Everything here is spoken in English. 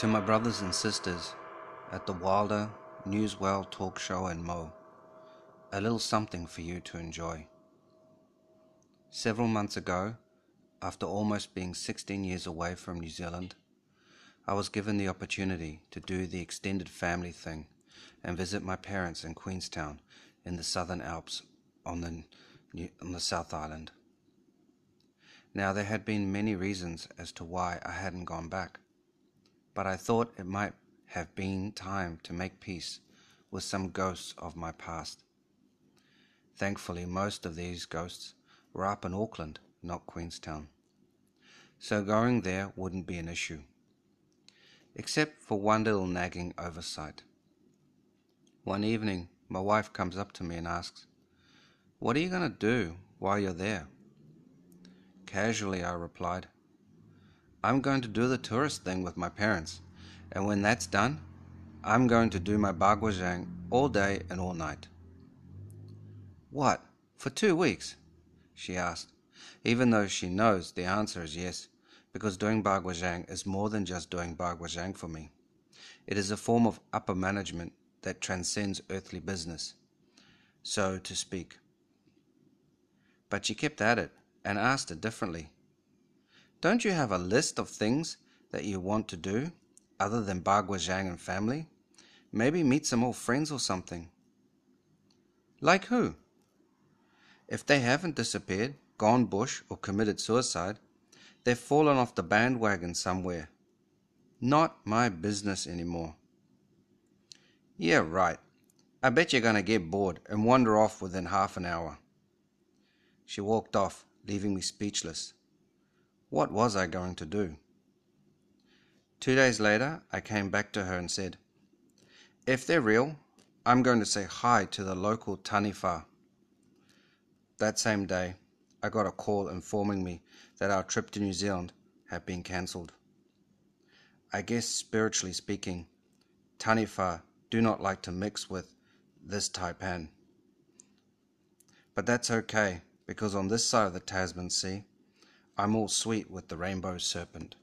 To my brothers and sisters at the Wilder Newswell Talk Show in Mo, a little something for you to enjoy. Several months ago, after almost being 16 years away from New Zealand, I was given the opportunity to do the extended family thing and visit my parents in Queenstown in the Southern Alps on the, on the South Island. Now, there had been many reasons as to why I hadn't gone back, but I thought it might have been time to make peace with some ghosts of my past. Thankfully, most of these ghosts were up in Auckland, not Queenstown, so going there wouldn't be an issue, except for one little nagging oversight. One evening, my wife comes up to me and asks, What are you going to do while you're there? Casually, I replied, I'm going to do the tourist thing with my parents, and when that's done, I'm going to do my Baguazhang all day and all night. What, for two weeks? she asked, even though she knows the answer is yes, because doing Baguazhang is more than just doing Baguazhang for me. It is a form of upper management that transcends earthly business, so to speak. But she kept at it and asked it differently. Don't you have a list of things that you want to do other than Bagua Zhang and family? Maybe meet some old friends or something. Like who? If they haven't disappeared, gone bush, or committed suicide, they've fallen off the bandwagon somewhere. Not my business anymore. Yeah, right. I bet you're going to get bored and wander off within half an hour. She walked off, leaving me speechless. What was I going to do? Two days later, I came back to her and said, If they're real, I'm going to say hi to the local Taniwha. That same day, I got a call informing me that our trip to New Zealand had been cancelled. I guess spiritually speaking, Taniwha do not like to mix with this taipan. But that's okay because on this side of the Tasman Sea, I'm all sweet with the rainbow serpent.